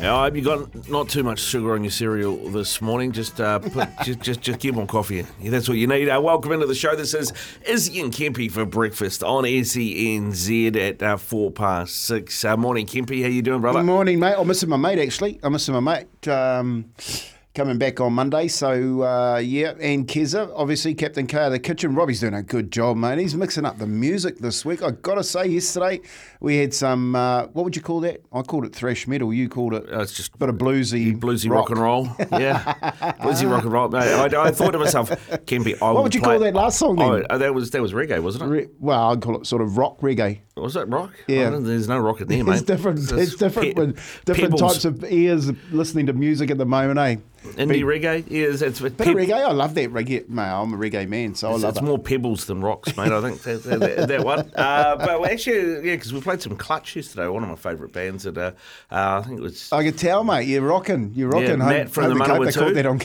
Yeah, I hope you got not too much sugar on your cereal this morning. Just uh, put, just, just just keep on coffee. Yeah, that's what you need. Uh, welcome into the show. This is Izzy and Kempy for breakfast on SENZ at uh, four past six. Uh, morning, Kempy. How you doing, brother? Good morning, mate. I'm missing my mate actually. I'm missing my mate. Um, coming back on Monday. So, uh, yeah, and Keza, obviously, Captain K of the kitchen. Robbie's doing a good job, mate. He's mixing up the music this week. i got to say, yesterday we had some, uh, what would you call that? I called it thrash metal. You called it, Uh, it's just a bit of bluesy, bluesy rock, and roll. Yeah, bluesy rock and roll. Mate, I, I thought to myself, Kempy, I What would you play- call that last song then? Oh, that was that was reggae, wasn't it? Re- well, I'd call it sort of rock reggae. Was that rock? Yeah. I there's no rock in there, mate. It's different. It's, It's different pe- with different pebbles. types of ears listening to music at the moment, eh? Indie reggae. Yeah, it's, it's, Bit of reggae. I love that reggae. Mate, I'm a reggae man, so I love it's it. It's more pebbles than rocks, mate. I think that, that, that one. Uh, but we actually, yeah, because we played some Clutch yesterday. One of my favourite bands. That uh, uh, I think it was I can tell, mate. You're rocking. You're rocking. Yeah, Matt from the hope, Manawa hope they caught that on.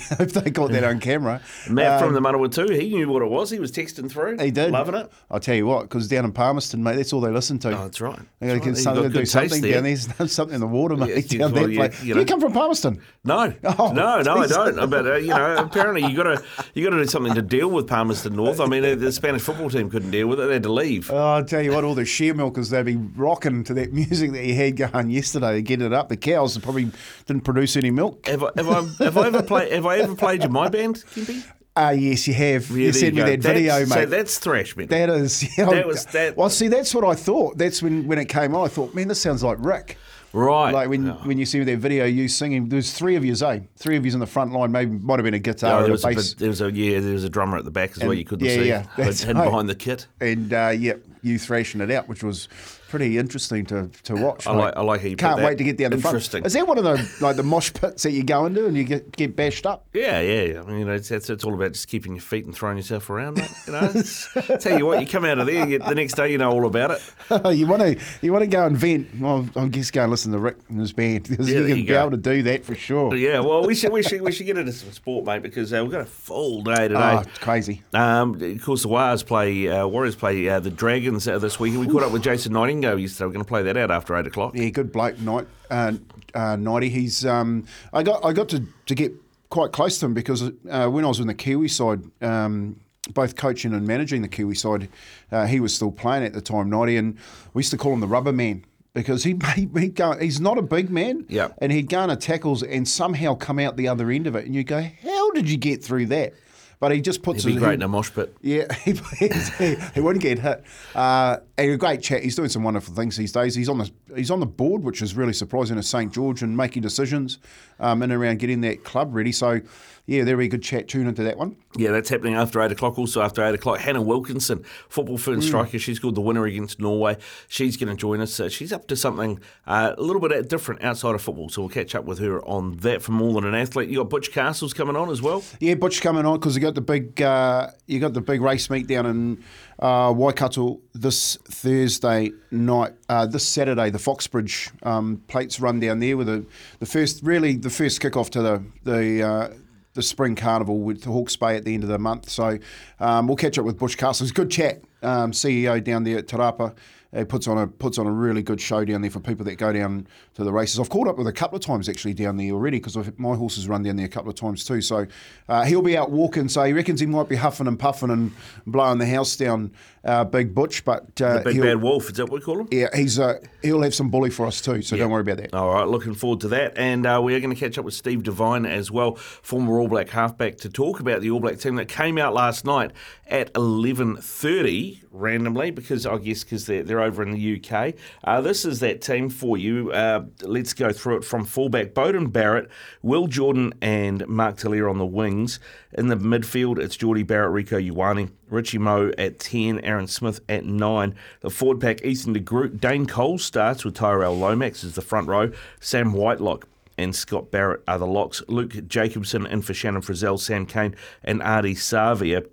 They caught that on camera. Matt from Um, the Manawatu. He knew what it was. He was texting through. He did. loving it. I'll tell you what, because down in Palmerston, mate, that's all they listen to. Oh, that's right. They That's gotta right. get You've something to do something down there. there. There's something in the water, mate. Down well, that you- you Do you come from Palmerston? No, Oh, no, no, I don't. But uh, you know, apparently you got to you got to do something to deal with Palmerston North. I mean, the Spanish football team couldn't deal with it; they had to leave. Oh, I'll tell you what, all the sheer milkers, they'd be rocking to that music that you had going yesterday to get it up. The cows probably didn't produce any milk. Have I, have I, have I ever played? Have I ever played in my band, Kempy? Ah, yes, you have. Yeah, you sent me go. that video, That's- mate. So that's thrash metal. That is. Yeah, That was- that- Well, see, that's what I thought. That's when, when it came on. I thought, man, this sounds like Rick. right. Like when, Oh. when you see that video, you singing. There's three of yous, eh? Three of yous in the front line. Maybe might have been a guitar there and a was a bass. bit, there was a yeah, there was a drummer at the back as well. You couldn't yeah, see, yeah, that's hid right. behind the kit. and uh, yeah, you thrashing it out, which was pretty interesting to, to watch. I mate. like- I like how you Can't wait to get down the front. Is that one of the like the mosh pits that you go into and you get get bashed up? Yeah, yeah. I mean, you know, it's, it's, it's all about just keeping your feet and throwing yourself around. Mate. You know, It's- tell you what, you come out of there, you, the next day you know all about it. you want to you want to go and vent. Well, I guess go and listen to Rick and his band because Yeah, you can you be able to do that for sure. But yeah, well, we should we should we should get into some sport, mate, because uh, we've got a full day today. Oh, it's crazy. Um, of course, the Warriors play uh, Warriors play uh, the Dragons uh, this week. We caught up with Jason Nightingale yesterday. We're going to play that out after eight o'clock. Yeah, good bloke, Night, uh, uh, Nighty. He's um, I got I got to, to get quite close to him because uh, when I was in the Kiwi side, um, both coaching and managing the Kiwi side, uh, he was still playing at the time, Nighty, and we used to call him the Rubber Man. Because he he go, he's not a big man, Yeah. and he'd go into tackles and somehow come out the other end of it, and you go, how did you get through that? But he just puts He'd be his- great he- in a mosh pit. yeah, he, he, he wouldn't get hit. Uh, and a great chat. He's doing some wonderful things these days. He's on the he's on the board, which is really surprising at St George and making decisions um, in and around getting that club ready. So, yeah, they're a good chat. Tune into that one. Yeah, that's happening after eight o'clock. Also after eight o'clock, Hannah Wilkinson, Football Ferns striker. She's called the winner against Norway. She's going to join us. Uh, she's up to something uh, a little bit different outside of football. So we'll catch up with her on that for more than an athlete. You got Butch Castles coming on as well. Yeah, Butch coming on because you got the big uh, you got the big race meet down in uh, Waikato this Thursday night. Uh, this Saturday, the Foxbridge um, plates run down there with the the first really the first kickoff to the the. Uh, the spring carnival with the Hawke's Bay at the end of the month. So um, we'll catch up with Butch Castles. Good chat, um, CEO down there at Te Rapa. He puts on a puts on a really good show down there for people that go down to the races. I've caught up with a couple of times actually down there already because my horses run down there a couple of times too. So uh, he'll be out walking. So he reckons he might be huffing and puffing and blowing the house down, uh, Big Butch. But uh, The big bad wolf, is that what we call him? yeah, he's uh, he'll have some bully for us too. So don't worry about that. All right, looking forward to that. And uh, we are going to catch up with Steve Devine as well, former All Black halfback, to talk about the All Black team that came out last night at 11.30, randomly because I guess because they're, they're over in the UK. Uh, this is that team for you. Uh, let's go through it from fullback Beauden Barrett, Will Jordan, and Mark Telea on the wings. In the midfield, it's Jordie Barrett, Rieko Ioane, Richie Moe at 10, Aaron Smith at 9. The forward pack, Ethan de Groot, Dane Cole starts with Tyrel Lomax as the front row, Sam Whitelock and Scott Barrett are the locks. Luke Jacobson in for Shannon Frizzell, Sam Cane, and Ardie Savea.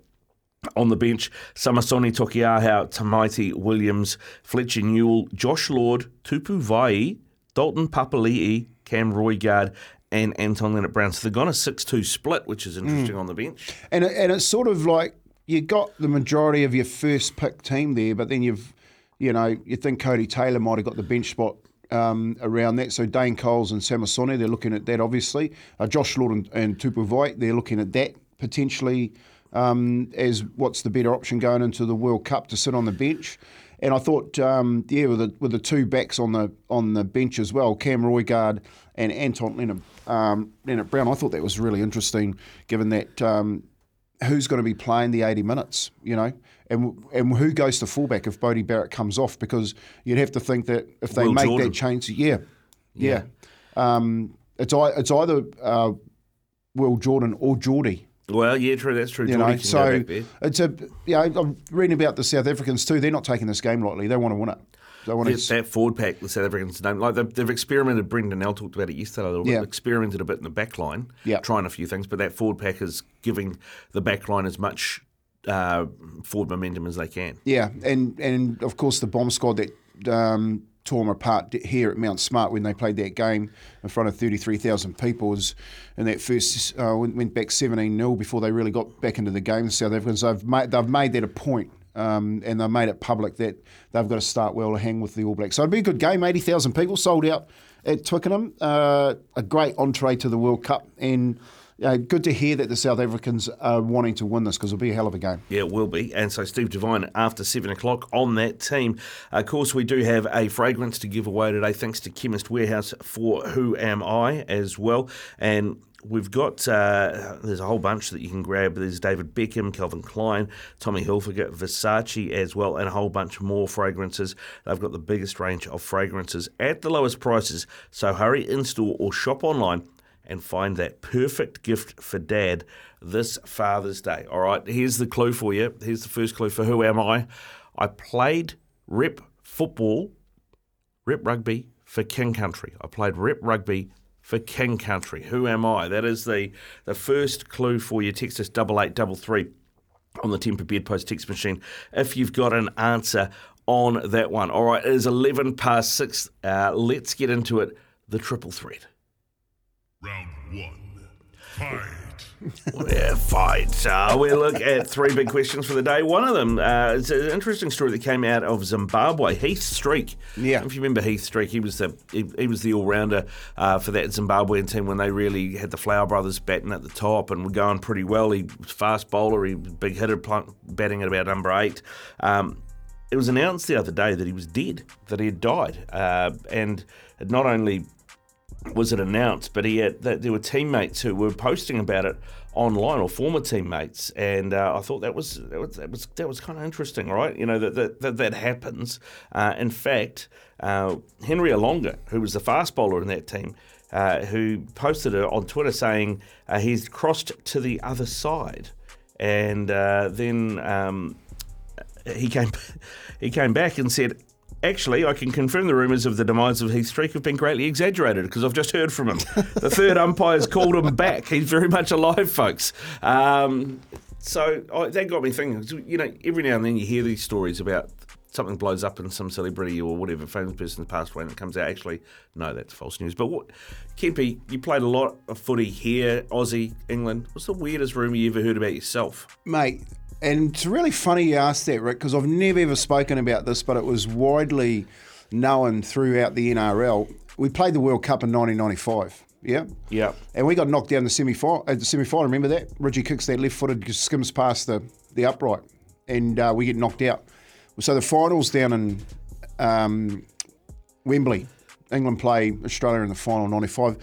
On the bench, Samisoni Taukei'aho, Tamaiti Williams, Fletcher Newell, Josh Lord, Tupou Vaa'i, Dalton Papali'i, Cam Roigard, and Anton Lienert Brown. So they've gone a 6 2 split, which is interesting on the bench. And and it's sort of like you got the majority of your first pick team there, but then you've, you know, you think Codie Taylor might have got the bench spot um, around that. So Dane Coles and Samasoni, they're looking at that obviously. Uh, Josh Lord and, and Tupou Vaa'i, they're looking at that potentially um, as what's the better option going into the World Cup to sit on the bench. And I thought, um, yeah, with the, with the two backs on the on the bench as well, Cam Roigard and Anton Lienert, um, Lienert Brown, I thought that was really interesting, given that um, who's going to be playing the 80 minutes, you know, and and who goes to fullback if Bodie Barrett comes off, because you'd have to think that if they Will make Jordan. that change, yeah, yeah, Um, it's it's either uh, Will Jordan or Jordie. Well, yeah, true. That's true. You Jordie know, so go back there. it's a you know I'm reading about the South Africans too. They're not taking this game lightly. They want to win it. They want That, to. that forward pack, the South Africans don't like. They've, they've experimented. Brendan Nell talked about it yesterday. a little bit, Yeah. experimented a bit in the back line, Yeah. trying a few things. But that forward pack is giving the back line as much uh, forward momentum as they can. Yeah, and and of course the bomb squad that um, tore them apart here at Mount Smart when they played that game in front of thirty three thousand people was in that first uh, went, went back seventeen 0 before they really got back into the game. The South Africans they've made they've made that a point. Um, and they've made it public that they've got to start well to hang with the All Blacks. So it'd be a good game. Eighty thousand people sold out at Twickenham. Uh, a great entree to the World Cup, and uh, good to hear that the South Africans are wanting to win this because it'll be a hell of a game. Yeah, it will be. And so Steve Devine after seven o'clock on that team. Of course, we do have a fragrance to give away today, thanks to Chemist Warehouse for Who Am I as well. And we've got uh, there's a whole bunch that you can grab. There's David Beckham, Calvin Klein, Tommy Hilfiger, Versace as well, and a whole bunch more fragrances. They've got the biggest range of fragrances at the lowest prices. So hurry in store or shop online and find that perfect gift for dad this Father's Day. All right, here's the clue for you. Here's the first clue for who am I? I played rep football, rep rugby for King Country. I played rep rugby for King Country. Who am I? That is the the first clue for you. Text us double eight double three on the Temper Bedpost text machine if you've got an answer on that one. All right, it is 11 past 6. Uh, let's get into it. The triple threat. Round one. Fight. Yeah, fight. Uh, we look at three big questions for the day. One of them uh, is an interesting story that came out of Zimbabwe. Heath Streak. Yeah. If you remember Heath Streak, he was the he, he was the all rounder uh, for that Zimbabwean team when they really had the Flower Brothers batting at the top and were going pretty well. He was fast bowler. He was big hitter, pl- batting at about number eight. Um, it was announced the other day that he was dead, that he had died, uh, and it not only was it announced, but he had that there were teammates who were posting about it online or former teammates, and uh, I thought that was that was that was, was kind of interesting, right? You know that that that, that happens. Uh, in fact, uh, Henry Olonga, who was the fast bowler in that team. Uh, who posted it on Twitter saying uh, he's crossed to the other side, and uh, then um, he came he came back and said, Actually, I can confirm the rumours of the demise of Heath Streak have been greatly exaggerated because I've just heard from him. the third umpire's called him back. He's very much alive, folks. Um, so that got me thinking. You know, every now and then you hear these stories about something blows up in some celebrity or whatever famous person's passed away and it comes out. Actually, no, that's false news. But what, Kempy, you played a lot of footy here, Aussie, England. What's the weirdest rumour you ever heard about yourself? Mate, and it's really funny you asked that, Rick, because I've never ever spoken about this, but it was widely known throughout the NRL. We played the World Cup in 1995, yeah? Yeah. And we got knocked down the semi final. At the semi final, remember that? Reggie kicks that left footed, just skims past the, the upright, and uh, we get knocked out. So the finals down in um, Wembley, England play Australia in the final '95.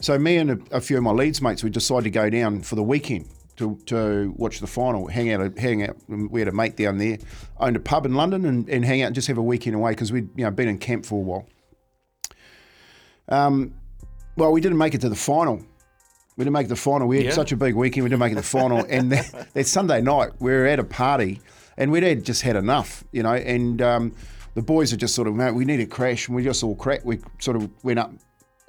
So me and a, a few of my Leeds mates, we decided to go down for the weekend to, to watch the final, hang out, hang out. We had a mate down there, owned a pub in London, and, and hang out and just have a weekend away because we'd you know been in camp for a while. Um, well, we didn't make it to the final. We didn't make the final. We had Yeah. such a big weekend. We didn't make it the final. and that, that Sunday night, we were at a party, and we'd had just had enough, you know. And um, the boys had just sort of, mate, we need a crash, and we just all cracked. We sort of went up,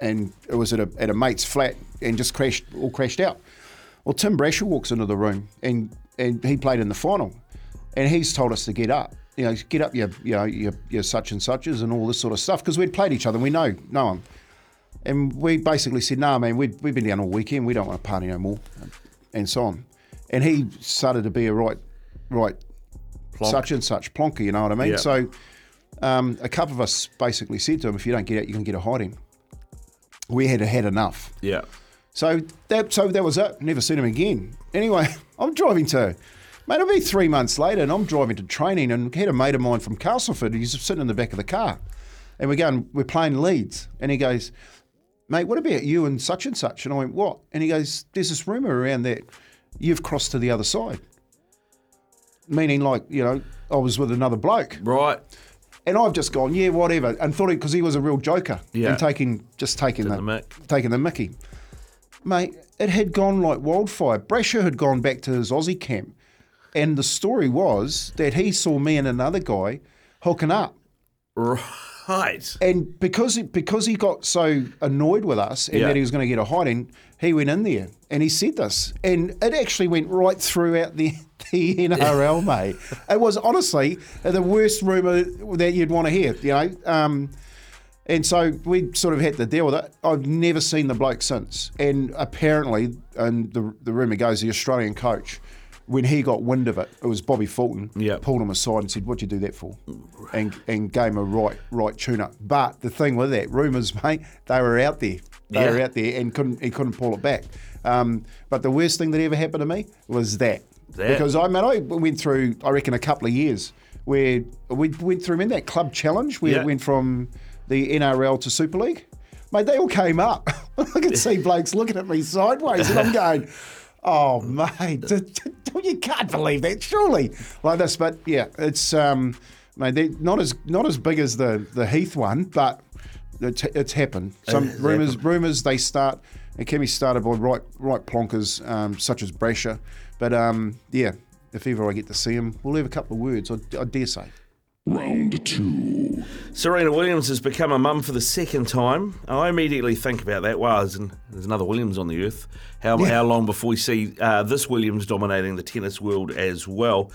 and it was at a at a mate's flat, and just crashed, all crashed out. Well, Tim Brasher walks into the room, and and he played in the final, and he's told us to get up. You know, get up your, you know, your, your such and suches and all this sort of stuff because we'd played each other and we know know him. And we basically said, "No, nah, man, we've, we've been down all weekend. We don't want to party no more," and so on. And he started to be a right, right, such and such plonker. You know what I mean? Yeah. So, um, a couple of us basically said to him, "If you don't get out, you can get a hiding." We had had enough. Yeah. So that so that was it. Never seen him again. Anyway, I'm driving to, mate. It'll be three months later, and I'm driving to training, and had a mate of mine from Castleford. He's sitting in the back of the car, and we're going. We're playing Leeds, and he goes, "Mate, what about you and such and such?" And I went, "What?" And he goes, "There's this rumor around that you've crossed to the other side." Meaning, like you know, I was with another bloke. Right. And I've just gone, yeah, whatever, and thought it because he was a real joker Yeah. and taking just taking the, the taking the Mickey, mate. It had gone like wildfire. Brasher had gone back to his Aussie camp, and the story was that he saw me and another guy hooking up, Right. and because he, because he got so annoyed with us and Yeah. that he was going to get a hiding, he went in there and he said this, and it actually went right throughout the the NRL, mate. It was honestly the worst rumor that you'd want to hear, you know. Um, and so we sort of had to deal with it. I've never seen the bloke since, and apparently, and the the rumor goes, the Australian coach. When he got wind of it, it was Bobby Fulton. Yeah. pulled him aside and said, "What'd you do that for?" And and gave him a right right tune up. But the thing with that, rumours, mate, they were out there. They Yeah. were out there and couldn't he couldn't pull it back. Um, but the worst thing that ever happened to me was that. That. Because I mean, I went through, I reckon, a couple of years where we went through, remember that club challenge where Yeah. it went from the NRL to Super League? Mate, they all came up. I could see blokes looking at me sideways and I'm going, oh, mate, you can't believe that, surely. Like this, but yeah, it's, um, mate, they're not as, not as big as the, the Heath one, but it's, it's happened. Some It's rumours, rumours they start, it can be started by right, right plonkers um, such as Brasher. But um, yeah, if ever I get to see him, we'll have a couple of words, I, I dare say. Round two. Serena Williams has become a mum for the second time. I immediately think about that. Wow, there's, an, there's another Williams on the earth. How, how long before we see uh, this Williams dominating the tennis world as well?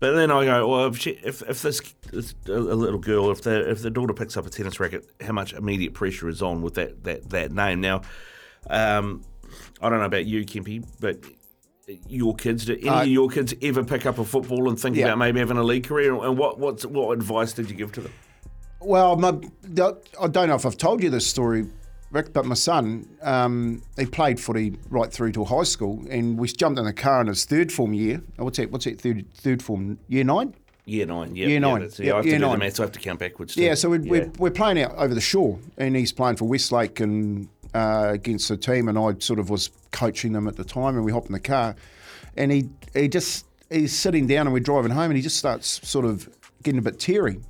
But then I go, well, if, she, if, if this is a a little girl, if the if the daughter picks up a tennis racket, how much immediate pressure is on with that that, that name? Now, um, I don't know about you, Kempy, but your kids, do any Uh, of your kids ever pick up a football and think Yeah. about maybe having a league career? And what what what advice did you give to them? Well, my, I don't know if I've told you this story, Rick, but my son, um, he played footy right through to high school, and we jumped in the car in his third form year. Oh, What's that? What's that? Third third form year nine. Year nine, yeah. Year nine. Yeah, Yep, I have to year do the nine. maths, so I have to count backwards. Too. Yeah, so we're, Yeah. We're, we're playing out over the shore, and he's playing for Westlake and uh, against the team, and I sort of was coaching them at the time, and we hopped in the car, and he he just he's sitting down, and we're driving home, and he just starts sort of getting a bit teary.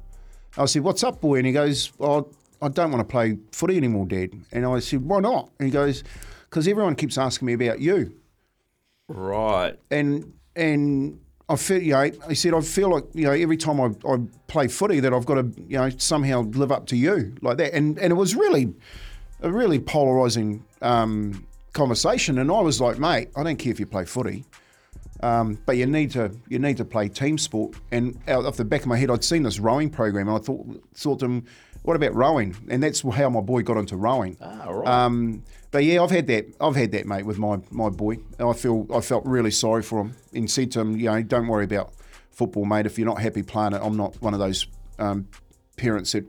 I said, "What's up, boy?" And he goes, "Oh, I don't want to play footy anymore, Dad." And I said, "Why not?" And he goes, "Because everyone keeps asking me about you." right. and and I feel you know he said I feel like you know every time I, I play footy that I've got to you know somehow live up to you like that and and it was really a really polarizing um, conversation and I was like mate I don't care if you play footy um, but you need to you need to play team sport and out off the back of my head I'd seen this rowing program and I thought thought to him what about rowing and that's how my boy got into rowing Ah, right. um, but yeah, I've had that. I've had that, mate, with my my boy. I feel I felt really sorry for him and said to him, you know, don't worry about football, mate. If you're not happy playing it, I'm not one of those um, parents that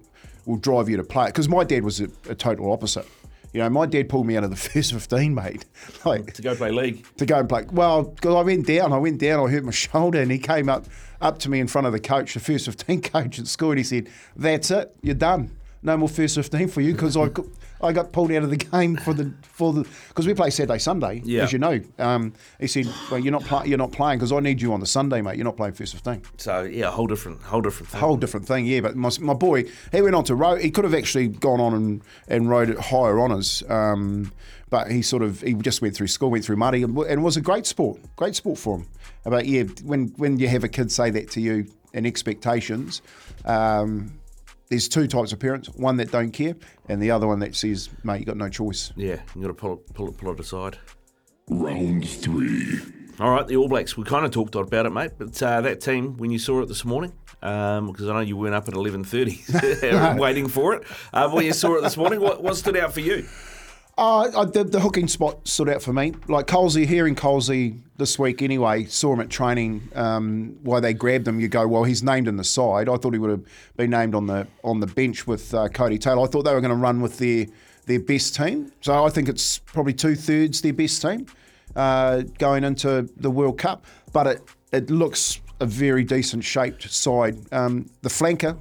will drive you to play it. Because my dad was a, a total opposite. You know, my dad pulled me out of the first 15, mate. Like to go play league. to go and play. Well, because I went down, I went down, I hurt my shoulder, and he came up up to me in front of the coach, the first 15 coach at school, and he said, That's it, you're done. No more first fifteen for you because I got, I got pulled out of the game for the for the because we play Saturday Sunday Yeah. as you know. Um, he said, well, you're not play, you're not playing because I need you on the Sunday, mate. You're not playing first fifteen. So yeah, a whole different, whole different thing. Whole different thing, yeah. But my, my boy, he went on to row. He could have actually gone on and, and rowed at higher honours, um, but he sort of he just went through school, went through muddy, and, and it was a great sport, great sport for him. But yeah, when when you have a kid say that to you and expectations, um, there's two types of parents: one that don't care, and the other one that says, "Mate, you got no choice." Yeah, you got to pull it, pull it, pull it aside. Round three. All right, the All Blacks. We kind of talked about it, mate. But uh, that team, when you saw it this morning, because I know you weren't up at eleven thirty waiting for it. Uh, when you saw it this morning, what, what stood out for you? Uh, I, the, the hooking spot stood out for me. Like Colsey, hearing Colsey this week anyway, saw him at training. Um, why they grabbed him, you go, well, he's named in the side. I thought he would have been named on the on the bench with uh, Codie Taylor. I thought they were going to run with their their best team. So I think it's probably two thirds their best team uh, going into the World Cup. But it it looks a very decent shaped side. Um, the flanker.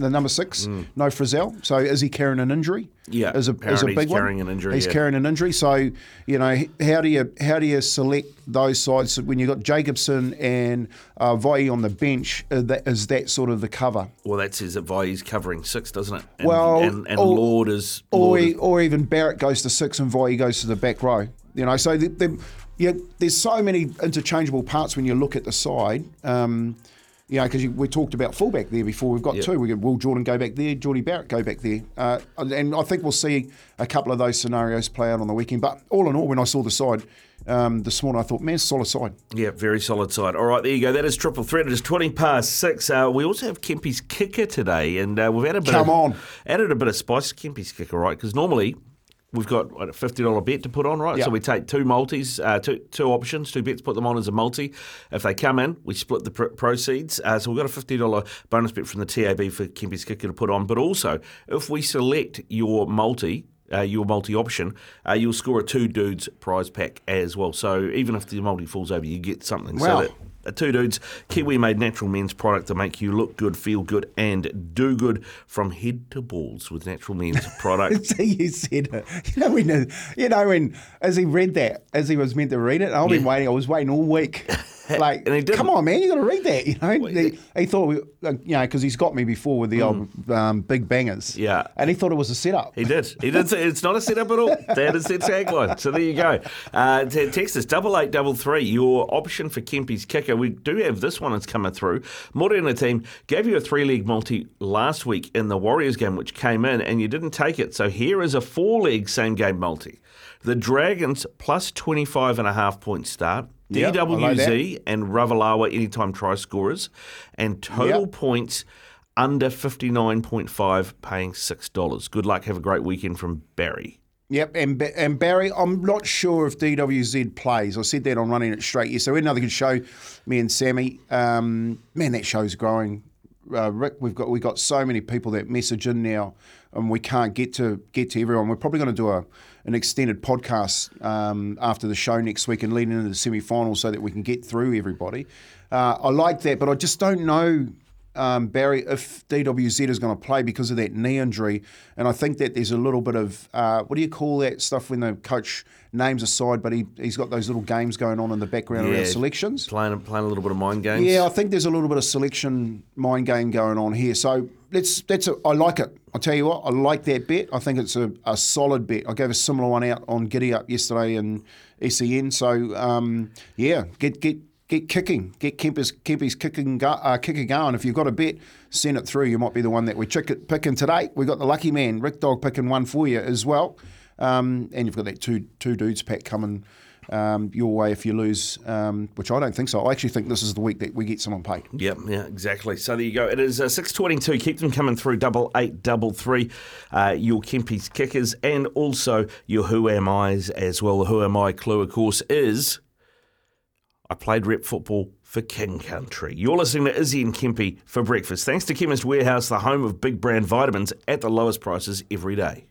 The number six, no Frizzell. So is he carrying an injury? Yeah, is a, is a big he's one. carrying an injury, He's yeah. carrying an injury. So you know how do you how do you select those sides when you've got Jacobson and uh, Vaa'i on the bench? Uh, that, is that sort of the cover, Well, that says that Vaa'i's covering six, doesn't it? And, Well, and, and or- Lord is. or Lord e- is- or even Barrett goes to six and Vaa'i goes to the back row? You know, so the, the, yeah, there's so many interchangeable parts when you look at the side. Um, you know, because we talked about fullback there before. We've got Yep. two. We got Will Jordan go back there, Jordie Barrett go back there, uh, and I think we'll see a couple of those scenarios play out on the weekend. But all in all, when I saw the side um, this morning, I thought, man, solid side. Yeah, very solid side. All right, there you go. That is triple threat. It is twenty past six. Uh, we also have Kempy's kicker today, and uh, we've added a bit Come of, on. added a bit of spice to Kempy's kicker, right? Because normally we've got what, a fifty dollar bet to put on, right? Yeah. So we take two multis, uh, two two options, two bets, put them on as a multi. If they come in, we split the pr- proceeds. Uh, so we've got a fifty dollar bonus bet from the TAB for Kempy's kicker to put on. But also, if we select your multi. Uh, your multi option, uh, you'll score a two dudes prize pack as well. So even if the multi falls over, you get something. Wow. So that, Uh, two dudes, Kiwi made natural men's product to make you look good, feel good, and do good from head to balls with natural men's product. See, you said it. You know when, uh, you know when, as he read that, as he was meant to read it, I've been waiting. I was waiting all week. Like, And he didn't. come on, man, you got to read that. You know, he, he thought, we, you know, because he's got me before with the old um, big bangers. Mm. Yeah. and he thought it was a setup. He did. He did. Say, it's not a setup at all. That is their tagline. So there you go. Uh, t- text double eight double three. Your option for Kempy's kicker. We do have this one that's coming through. The team gave you a three leg multi last week in the Warriors game, which came in, and you didn't take it. So here is a four leg same game multi. The Dragons plus 25 and a half point start. Yep, I like. DWZ and Ravalawa anytime try scorers, and total Yep. points under 59.5 paying $6. Good luck. Have a great weekend from Barry. Yep, and and Barry, I'm not sure if DWZ plays. I said that on running it straight. Yes, so we had another good show, me and Sammy. Um, man, that show's growing. Uh, Rick, we've got we got so many people that message in now, and we can't get to get to everyone. We're probably going to do a an extended podcast um, after the show next week and leading into the semi finals so that we can get through everybody. Uh, I like that, but I just don't know um, Barry, if DWZ is going to play because of that knee injury, and I think that there's a little bit of uh, what do you call that stuff when the coach names a side, but he he's got those little games going on in the background Yeah. around selections. Playing, playing a little bit of mind games. Yeah, I think there's a little bit of selection mind game going on here. So let's that's a, I like it. I'll tell you what, I like that bet. I think it's a, a solid bet. I gave a similar one out on Giddy Up yesterday in SEN. So um, yeah, get get get kicking, get Kemper's Kemper's kicking uh, kicker going. If you've got a bet, send it through. You might be the one that we chick it, picking today. We've got the lucky man, Rick Dog, picking one for you as well. Um, and you've got that two two dudes pack coming um, your way if you lose, um, which I don't think so. I actually think this is the week that we get someone paid. Yep, yeah, exactly. So there you go. It is uh, six twenty-two. Keep them coming through. Double eight, double three. Uh, your Kempy's kickers and also your Who Am I's as well. The Who Am I clue, of course, is I played rep football for King Country. You're listening to Izzy and Kempy for breakfast. Thanks to Chemist Warehouse, the home of big brand vitamins at the lowest prices every day.